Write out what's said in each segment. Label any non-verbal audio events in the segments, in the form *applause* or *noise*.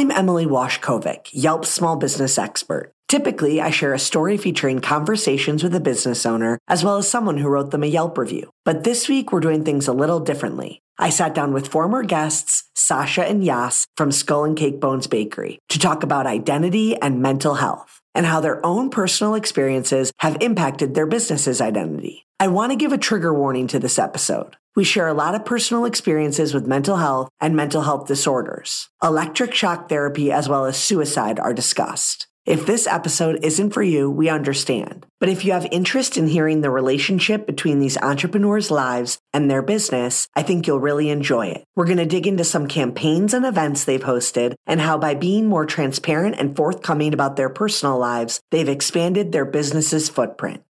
I'm Emily Washcovich, Yelp's small business expert. Typically, I share a story featuring conversations with a business owner as well as someone who wrote them a Yelp review. But this week, we're doing things a little differently. I sat down with former guests, Sasha and Yas from Skull and Cake Bones Bakery, to talk about identity and mental health and how their own personal experiences have impacted their business's identity. I want to give a trigger warning to this episode. We share a lot of personal experiences with mental health and mental health disorders. Electric shock therapy as well as suicide are discussed. If this episode isn't for you, we understand. But if you have interest in hearing the relationship between these entrepreneurs' lives and their business, I think you'll really enjoy it. We're going to dig into some campaigns and events they've hosted and how by being more transparent and forthcoming about their personal lives, they've expanded their business's footprint.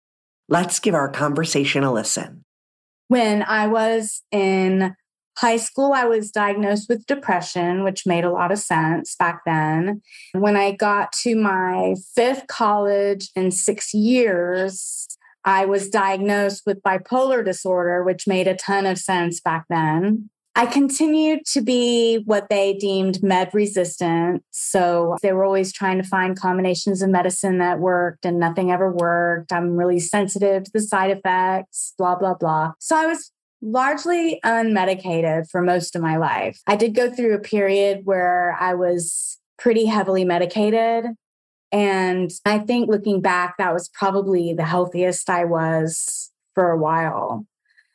Let's give our conversation a listen. When I was in high school, I was diagnosed with depression, which made a lot of sense back then. When I got to my fifth college in six years, I was diagnosed with bipolar disorder, which made a ton of sense back then. I continued to be what they deemed med resistant. So they were always trying to find combinations of medicine that worked and nothing ever worked. I'm really sensitive to the side effects, blah, blah, blah. So I was largely unmedicated for most of my life. I did go through a period where I was pretty heavily medicated. And I think looking back, that was probably the healthiest I was for a while.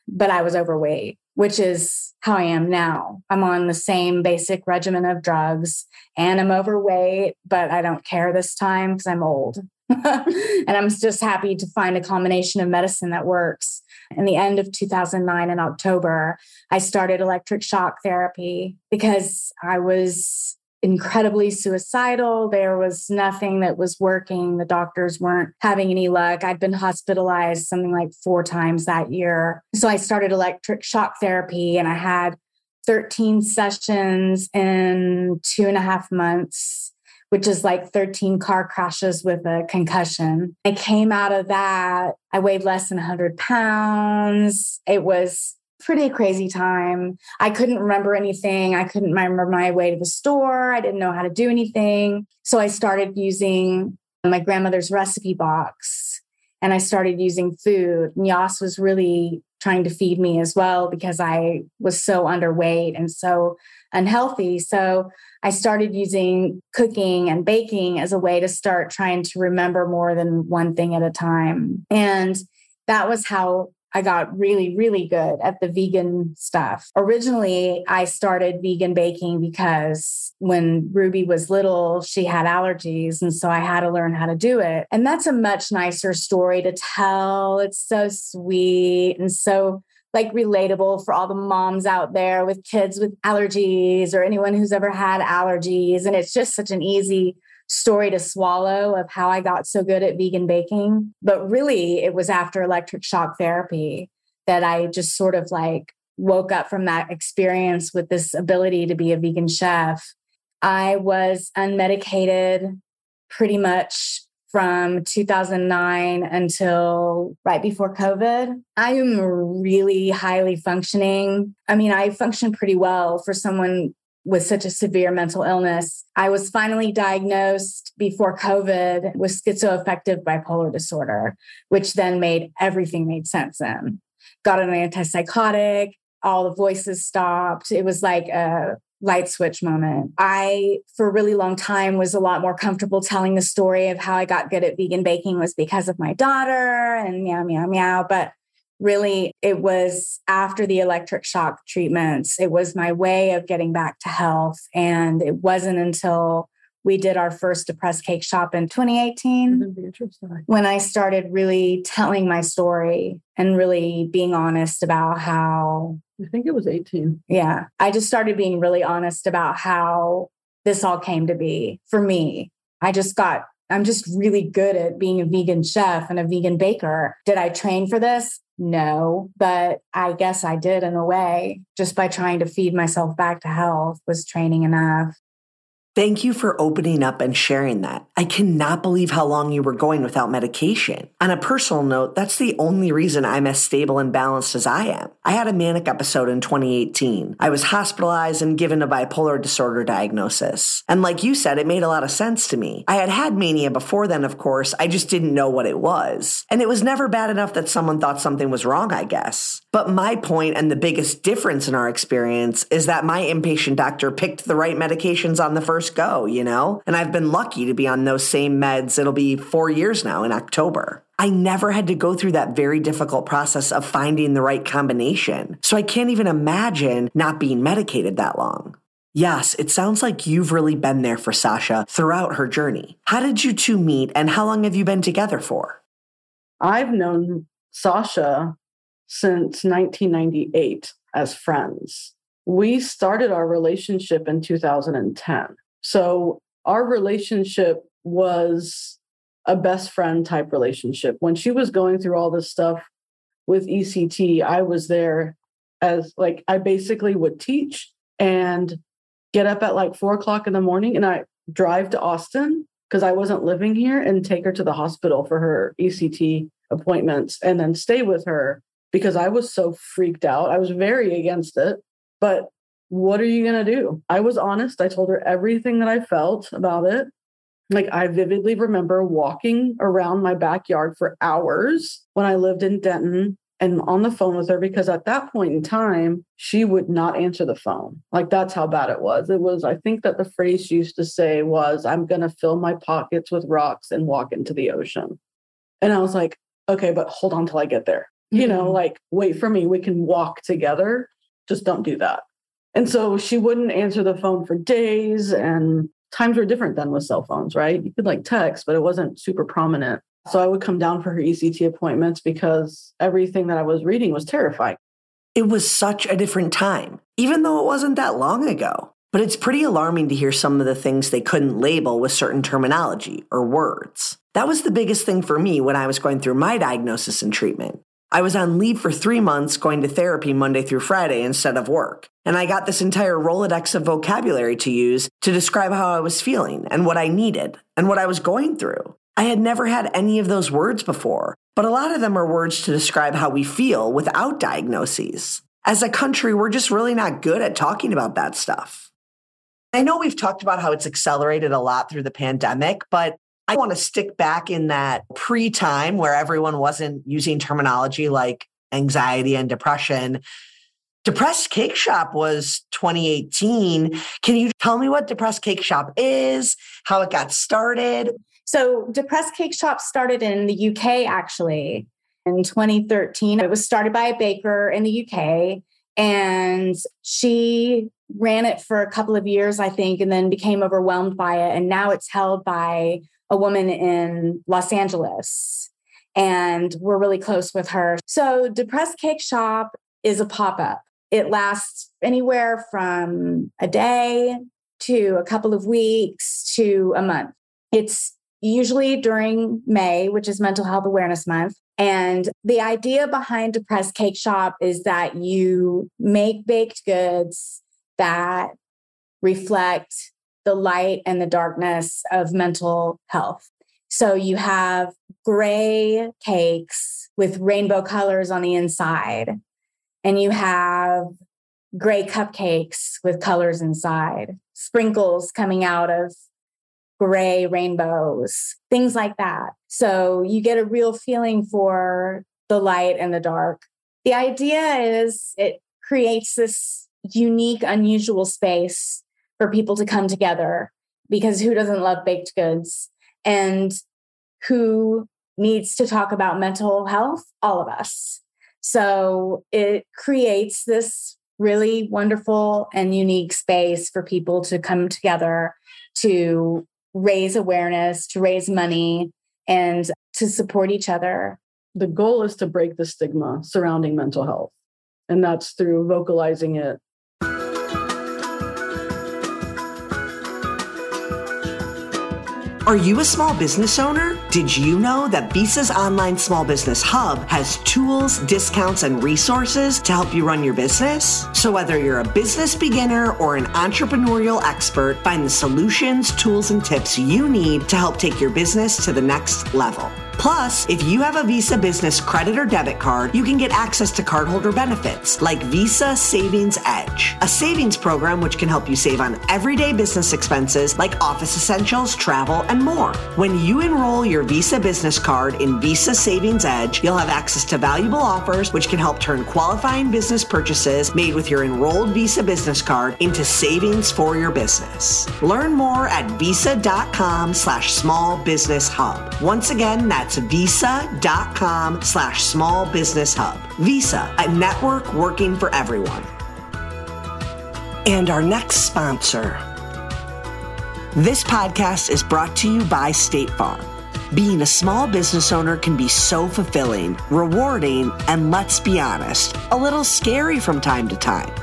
But I was overweight, which is how I am now. I'm on the same basic regimen of drugs and I'm overweight, but I don't care this time because I'm old. *laughs* and I'm just happy to find a combination of medicine that works. In the end of 2009 in October, I started electric shock therapy because I was incredibly suicidal. There was nothing that was working. The doctors weren't having any luck. I'd been hospitalized something like four times that year. So I started electric shock therapy and I had 13 sessions in two and a half months which is like 13 car crashes with a concussion. I came out of that. I weighed less than 100 pounds. It was pretty crazy time. I couldn't remember anything. I couldn't remember my way to the store. I didn't know how to do anything. So I started using my grandmother's recipe box and I started using food. Yas was really trying to feed me as well because I was so underweight and so unhealthy. So I started using cooking and baking as a way to start trying to remember more than one thing at a time. And that was how I got really, really good at the vegan stuff. Originally, I started vegan baking because when Ruby was little, she had allergies. And so I had to learn how to do it. And that's a much nicer story to tell. It's so sweet and so like relatable for all the moms out there with kids with allergies or anyone who's ever had allergies. And it's just such an easy story to swallow of how I got so good at vegan baking. But really, it was after electric shock therapy that I just sort of like woke up from that experience with this ability to be a vegan chef. I was unmedicated pretty much from 2009 until right before COVID. I am really highly functioning. I mean, I function pretty well for someone with such a severe mental illness. I was finally diagnosed before COVID with schizoaffective bipolar disorder, which then made everything made sense then. Got an antipsychotic, all the voices stopped. It was like a light switch moment. I, for a really long time, was a lot more comfortable telling the story of how I got good at vegan baking was because of my daughter and meow, meow, meow. But really, it was after the electric shock treatments, it was my way of getting back to health. And it wasn't until we did our first depressed cake shop in 2018 when I started really telling my story and really being honest about how, I think it was 18. yeah, I just started being really honest about how this all came to be for me. I just got, I'm just really good at being a vegan chef and a vegan baker. Did I train for this? No, but I guess I did in a way, just by trying to feed myself back to health was training enough. Thank you for opening up and sharing that. I cannot believe how long you were going without medication. On a personal note, that's the only reason I'm as stable and balanced as I am. I had a manic episode in 2018. I was hospitalized and given a bipolar disorder diagnosis. And like you said, it made a lot of sense to me. I had had mania before then, of course, I just didn't know what it was. And it was never bad enough that someone thought something was wrong, I guess. But my point and the biggest difference in our experience is that my inpatient doctor picked the right medications on the first go, you know? And I've been lucky to be on those same meds. It'll be four years now in October. I never had to go through that very difficult process of finding the right combination. So I can't even imagine not being medicated that long. Yes, it sounds like you've really been there for Sasha throughout her journey. How did you two meet and how long have you been together for? I've known Sasha since 1998 as friends. We started our relationship in 2010. So our relationship was a best friend type relationship. When she was going through all this stuff with ECT, I was there as like, I basically would teach and get up at like four o'clock in the morning and I drive to Austin because I wasn't living here and take her to the hospital for her ECT appointments and then stay with her because I was so freaked out. I was very against it, but what are you going to do? I was honest. I told her everything that I felt about it. Like, I vividly remember walking around my backyard for hours when I lived in Denton and on the phone with her because at that point in time, she would not answer the phone. Like, that's how bad it was. It was, I think that the phrase she used to say was, I'm going to fill my pockets with rocks and walk into the ocean. And I was like, okay, but hold on till I get there. You know, Mhm. like, wait for me. We can walk together. Just don't do that. And so she wouldn't answer the phone for days. And times were different then with cell phones, right? You could like text, but it wasn't super prominent. So I would come down for her ECT appointments because everything that I was reading was terrifying. It was such a different time, even though it wasn't that long ago. But it's pretty alarming to hear some of the things they couldn't label with certain terminology or words. That was the biggest thing for me when I was going through my diagnosis and treatment. I was on leave for three months going to therapy Monday through Friday instead of work. And I got this entire Rolodex of vocabulary to use to describe how I was feeling and what I needed and what I was going through. I had never had any of those words before, but a lot of them are words to describe how we feel without diagnoses. As a country, we're just really not good at talking about that stuff. I know we've talked about how it's accelerated a lot through the pandemic, but I want to stick back in that pre time where everyone wasn't using terminology like anxiety and depression. Depressed Cake Shop was 2018. Can you tell me what Depressed Cake Shop is, how it got started? So, Depressed Cake Shop started in the UK actually in 2013. It was started by a baker in the UK, and she ran it for a couple of years, I think, and then became overwhelmed by it. And now it's held by a woman in Los Angeles. And we're really close with her. So, Depressed Cake Shop is a pop up. It lasts anywhere from a day to a couple of weeks to a month. It's usually during May, which is Mental Health Awareness Month. And the idea behind Depressed Cake Shop is that you make baked goods that reflect the light and the darkness of mental health. So you have gray cakes with rainbow colors on the inside, and you have gray cupcakes with colors inside, sprinkles coming out of gray rainbows, things like that. So you get a real feeling for the light and the dark. The idea is it creates this unique, unusual space for people to come together because who doesn't love baked goods? And who needs to talk about mental health? All of us. So it creates this really wonderful and unique space for people to come together to raise awareness, to raise money, and to support each other. The goal is to break the stigma surrounding mental health, and that's through vocalizing it. Are you a small business owner? Did you know that Visa's online small business hub has tools, discounts, and resources to help you run your business? So, whether you're a business beginner or an entrepreneurial expert, find the solutions, tools, and tips you need to help take your business to the next level. Plus, if you have a Visa business credit or debit card, you can get access to cardholder benefits like Visa Savings Edge, a savings program which can help you save on everyday business expenses like office essentials, travel, and more. When you enroll your Visa business card in Visa Savings Edge, you'll have access to valuable offers which can help turn qualifying business purchases made with your enrolled Visa business card into savings for your business. Learn more at visa.com slash small business hub. Once again, that's visa.com slash small business hub. Visa, a network working for everyone. And our next sponsor. This podcast is brought to you by State Farm. Being a small business owner can be so fulfilling, rewarding, and let's be honest, a little scary from time to time.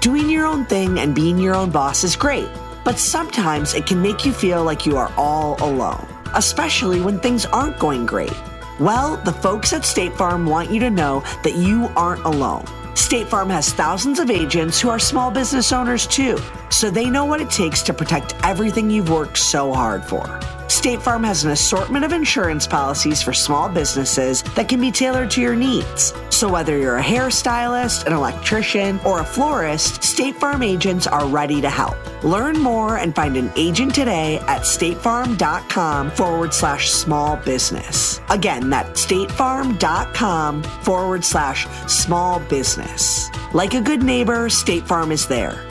Doing your own thing and being your own boss is great, but sometimes it can make you feel like you are all alone, especially when things aren't going great. Well, the folks at State Farm want you to know that you aren't alone. State Farm has thousands of agents who are small business owners too, so they know what it takes to protect everything you've worked so hard for. State Farm has an assortment of insurance policies for small businesses that can be tailored to your needs. So whether you're a hairstylist, an electrician, or a florist, State Farm agents are ready to help. Learn more and find an agent today at statefarm.com forward slash small business. Again, that's statefarm.com forward slash small business. Like a good neighbor, State Farm is there.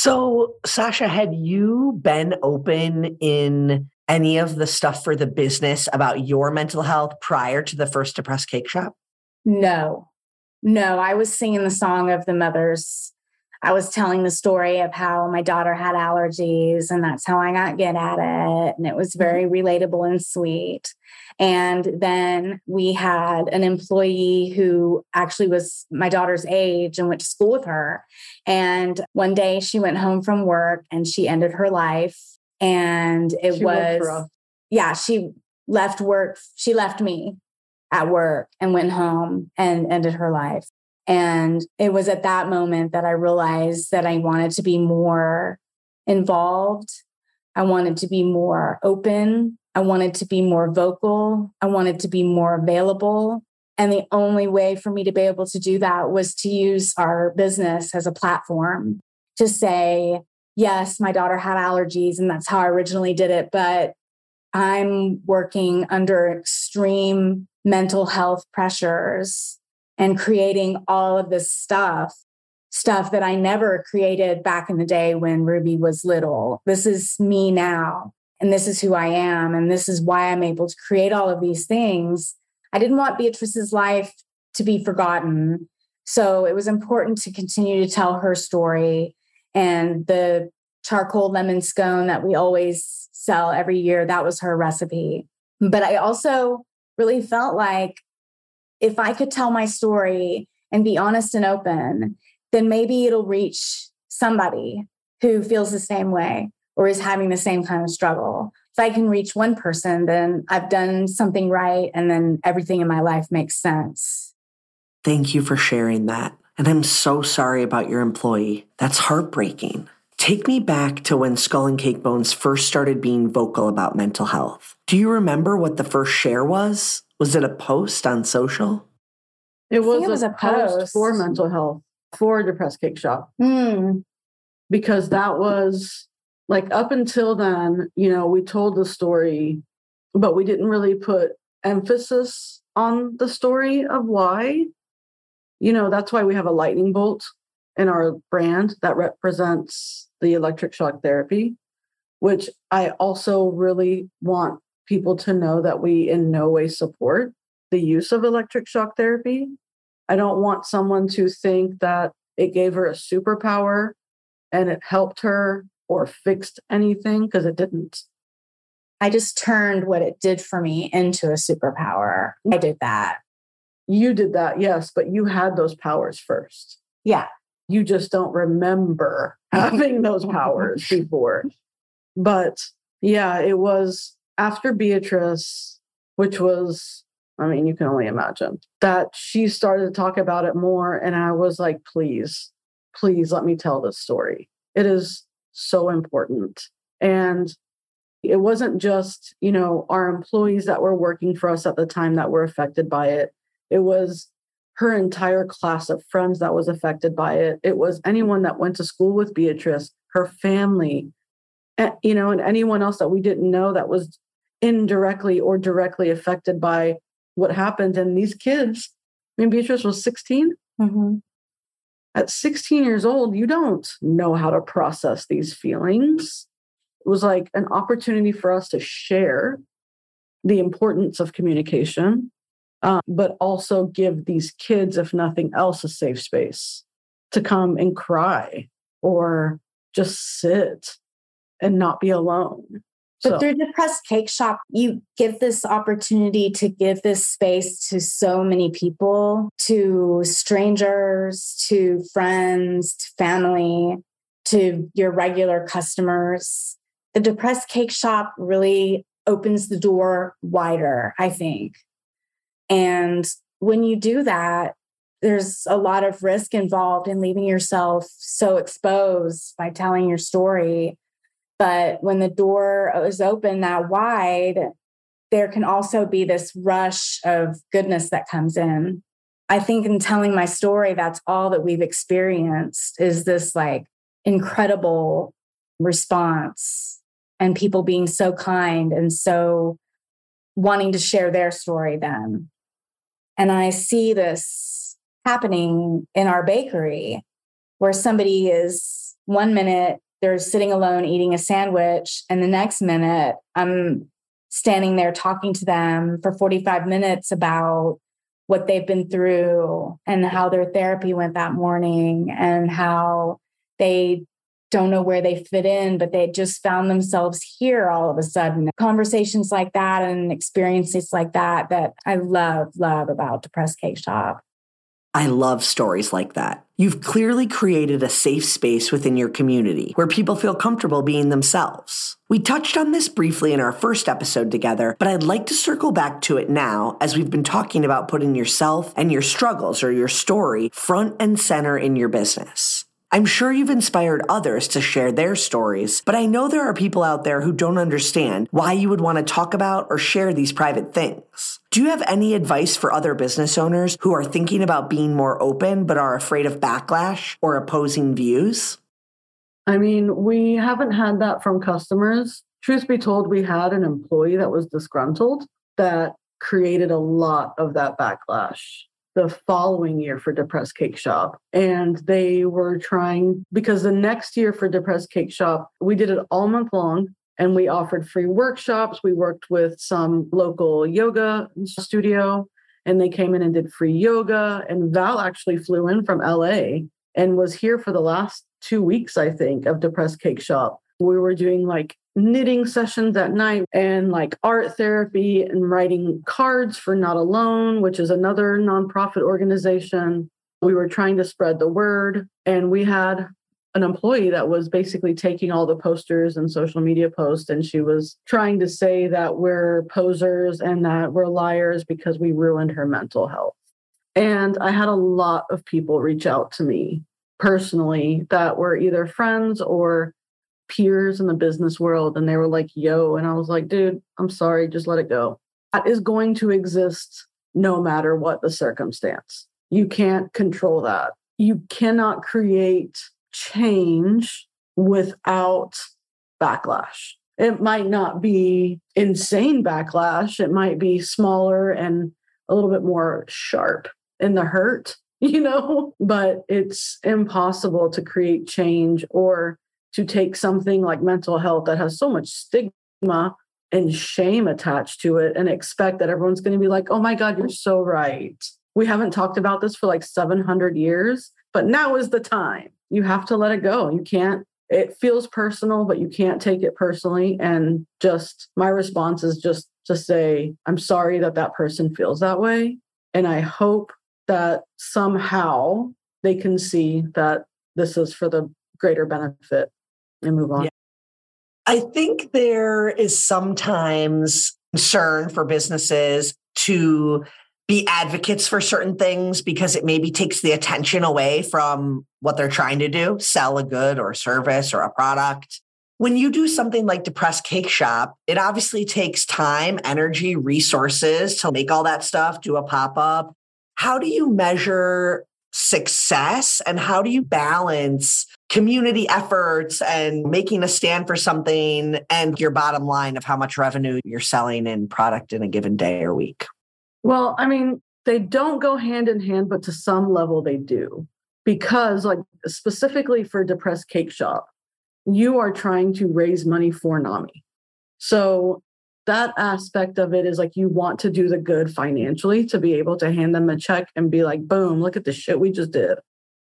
So, Sasha, had you been open in any of the stuff for the business about your mental health prior to the first depressed cake shop? No, no, I was singing the song of the mothers. I was telling the story of how my daughter had allergies, and that's how I got good at it. And it was very relatable and sweet. And then we had an employee who actually was my daughter's age and went to school with her. And one day she went home from work and she ended her life. And it She was, yeah, she left work. She left me at work and went home and ended her life. And it was at that moment that I realized that I wanted to be more involved. I wanted to be more open. I wanted to be more vocal. I wanted to be more available. And the only way for me to be able to do that was to use our business as a platform to say, yes, my daughter had allergies, and that's how I originally did it. But I'm working under extreme mental health pressures and creating all of this stuff, stuff that I never created back in the day when Ruby was little. This is me now, and this is who I am, and this is why I'm able to create all of these things. I didn't want Beatrice's life to be forgotten. So it was important to continue to tell her story. And the charcoal lemon scone that we always sell every year, that was her recipe. But I also really felt like if I could tell my story and be honest and open, then maybe it'll reach somebody who feels the same way or is having the same kind of struggle. If I can reach one person, then I've done something right. And then everything in my life makes sense. Thank you for sharing that. And I'm so sorry about your employee. That's heartbreaking. Take me back to when Skull and Cake Bones first started being vocal about mental health. Do you remember what the first share was? Was it a post on social? It was, it was a, a post, post. for mental health for Depressed Cake Shop Hmm. because that was like up until then, you know, we told the story, but we didn't really put emphasis on the story of why. You know, that's why we have a lightning bolt in our brand that represents the electric shock therapy, which I also really want people to know that we in no way support the use of electric shock therapy. I don't want someone to think that it gave her a superpower and it helped her or fixed anything because it didn't. I just turned what it did for me into a superpower. I did that. You did that, yes, but you had those powers first. Yeah. You just don't remember *laughs* having those powers before. But yeah, it was after Beatrice, which was, I mean, you can only imagine that she started to talk about it more. And I was like, please, please let me tell this story. It is so important. And it wasn't just, you know, our employees that were working for us at the time that were affected by it. It was her entire class of friends that was affected by it. It was anyone that went to school with Beatrice, her family, eh, you know, and anyone else that we didn't know that was indirectly or directly affected by what happened. And these kids, I mean, Beatrice was 16. Mm-hmm. At 16 years old, you don't know how to process these feelings. It was like an opportunity for us to share the importance of communication, uh, but also give these kids, if nothing else, a safe space to come and cry or just sit and not be alone. But So- through the press cake shop, you give this opportunity to give this space to so many people, to strangers, to friends, to family, to your regular customers. The depressed cake shop really opens the door wider, I think. And when you do that, there's a lot of risk involved in leaving yourself so exposed by telling your story. But when the door is open that wide, there can also be this rush of goodness that comes in. I think in telling my story, that's all that we've experienced is this like incredible response and people being so kind and so wanting to share their story then. And I see this happening in our bakery where somebody is one minute they're sitting alone eating a sandwich and the next minute i'm standing there talking to them for 45 minutes about what they've been through and how their therapy went that morning and how they don't know where they fit in but they just found themselves here all of a sudden. Conversations like that and experiences like that that i love love about depressed cake shop I love stories like that. You've clearly created a safe space within your community where people feel comfortable being themselves. We touched on this briefly in our first episode together, but I'd like to circle back to it now as we've been talking about putting yourself and your struggles or your story front and center in your business. I'm sure you've inspired others to share their stories, but I know there are people out there who don't understand why you would want to talk about or share these private things. Do you have any advice for other business owners who are thinking about being more open but are afraid of backlash or opposing views? I mean, we haven't had that from customers. Truth be told, we had an employee that was disgruntled that created a lot of that backlash the following year for Depressed Cake Shop. And they were trying, because the next year for Depressed Cake Shop, we did it all month long and we offered free workshops. We worked with some local yoga studio and they came in and did free yoga. And Val actually flew in from LA and was here for the last two weeks, I think, of Depressed Cake Shop. We were doing like knitting sessions at night and like art therapy and writing cards for Not Alone, which is another nonprofit organization. We were trying to spread the word, and we had an employee that was basically taking all the posters and social media posts, and she was trying to say that we're posers and that we're liars because we ruined her mental health. And I had a lot of people reach out to me personally that were either friends or peers in the business world and they were like, yo. And I was like, dude, I'm sorry, just let it go. That is going to exist no matter what the circumstance. You can't control that. You cannot create change without backlash. It might not be insane backlash, it might be smaller and a little bit more sharp in the hurt, *laughs* you know, but it's impossible to create change or to take something like mental health that has so much stigma and shame attached to it and expect that everyone's going to be like, oh my God, you're so right. We haven't talked about this for like 700 years, but now is the time. You have to let it go. You can't, it feels personal, but you can't take it personally. And just my response is just to say, I'm sorry that that person feels that way. And I hope that somehow they can see that this is for the greater benefit and move on. Yeah. I think there is sometimes concern for businesses to be advocates for certain things because it maybe takes the attention away from what they're trying to do sell a good or service or a product. When you do something like Depressed Cake Shop, it obviously takes time, energy, resources to make all that stuff, do a pop up. How do you measure success and how do you balance community efforts and making a stand for something and your bottom line of how much revenue you're selling in product in a given day or week? Well, I mean, they don't go hand in hand, but to some level they do. Because, like, specifically for Depressed Cake Shop, you are trying to raise money for NAMI. So, that aspect of it is like you want to do the good financially to be able to hand them a check and be like, boom, look at the shit we just did.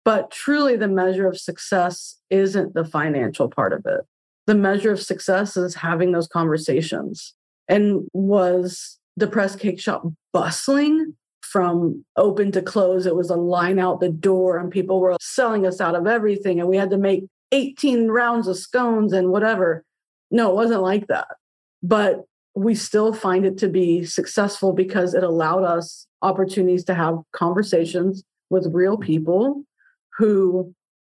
But truly, the measure of success isn't the financial part of it. The measure of success is having those conversations. And was Depressed Cake Shop bustling from open to close. It was a line out the door, and people were selling us out of everything. And we had to make 18 rounds of scones and whatever. No, it wasn't like that. But we still find it to be successful because it allowed us opportunities to have conversations with real people who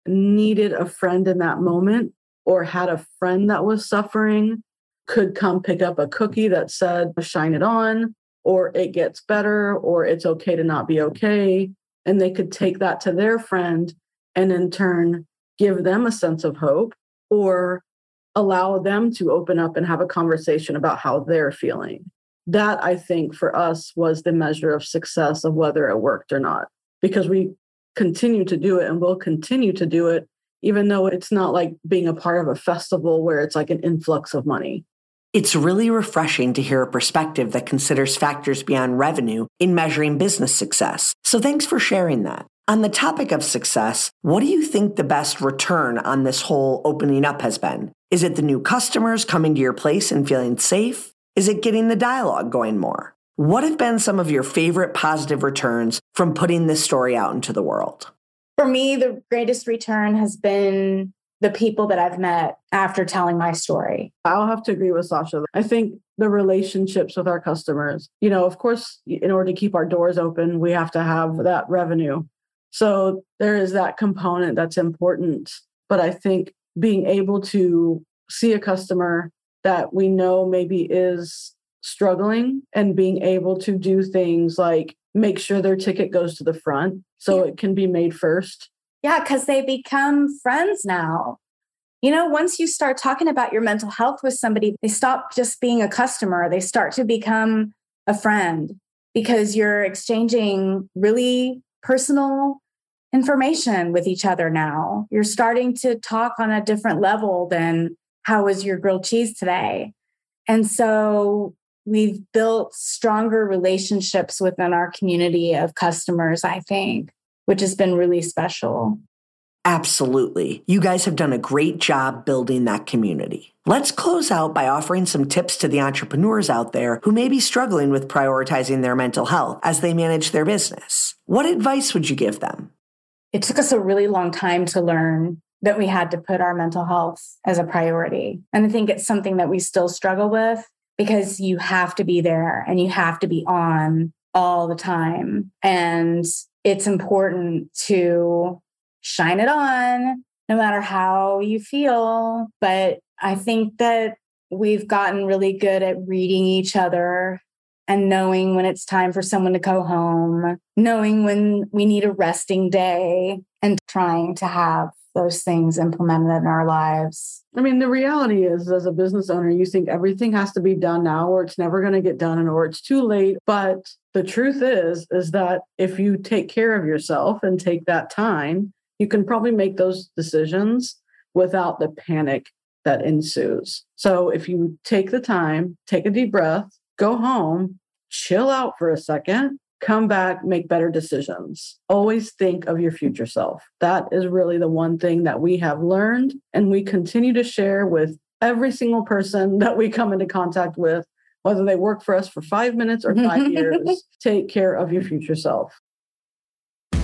needed a friend in that moment or had a friend that was suffering could come pick up a cookie that said, shine it on, or it gets better, or it's okay to not be okay. And they could take that to their friend and in turn give them a sense of hope or allow them to open up and have a conversation about how they're feeling. That I think for us was the measure of success of whether it worked or not, because we continue to do it and will continue to do it, even though it's not like being a part of a festival where it's like an influx of money. It's really refreshing to hear a perspective that considers factors beyond revenue in measuring business success. So thanks for sharing that. On the topic of success, what do you think the best return on this whole opening up has been? Is it the new customers coming to your place and feeling safe? Is it getting the dialogue going more? What have been some of your favorite positive returns from putting this story out into the world? For me, the greatest return has been the people that I've met after telling my story. I'll have to agree with Sasha. I think the relationships with our customers, you know, of course, in order to keep our doors open, we have to have that revenue. So there is that component that's important. But I think being able to see a customer that we know maybe is struggling and being able to do things like make sure their ticket goes to the front so yeah. it can be made first yeah, because they become friends now. You know, once you start talking about your mental health with somebody, they stop just being a customer, they start to become a friend because you're exchanging really personal information with each other now. You're starting to talk on a different level than how was your grilled cheese today? And so we've built stronger relationships within our community of customers, I think which has been really special. Absolutely. You guys have done a great job building that community. Let's close out by offering some tips to the entrepreneurs out there who may be struggling with prioritizing their mental health as they manage their business. What advice would you give them? It took us a really long time to learn that we had to put our mental health as a priority. And I think it's something that we still struggle with because you have to be there and you have to be on all the time. And it's important to shine it on no matter how you feel. But I think that we've gotten really good at reading each other and knowing when it's time for someone to go home, knowing when we need a resting day, and trying to have those things implemented in our lives. I mean, the reality is, as a business owner, you think everything has to be done now, or it's never going to get done, and or it's too late. But the truth is, is that if you take care of yourself and take that time, you can probably make those decisions without the panic that ensues. So if you take the time, take a deep breath, go home, chill out for a second, come back, make better decisions. Always think of your future self. That is really the one thing that we have learned and we continue to share with every single person *laughs* that we come into contact with, whether they work for us for five minutes or five *laughs* years. Take care of your future self.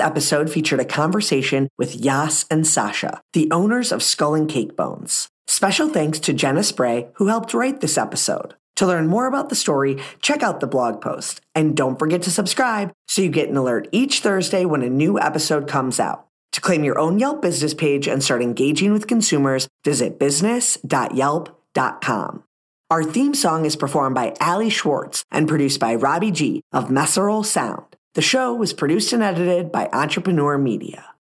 This episode featured a conversation with Yas and Sasha, the owners of Skull and Cake Bones. Special thanks to Jenna Spray, who helped write this episode. To learn more about the story, check out the blog post. And don't forget to subscribe so you get an alert each Thursday when a new episode comes out. To claim your own Yelp business page and start engaging with consumers, visit business.yelp.com. Our theme song is performed by Ali Schwartz and produced by Robbie G of Messerol Sound. The show was produced and edited by Entrepreneur Media.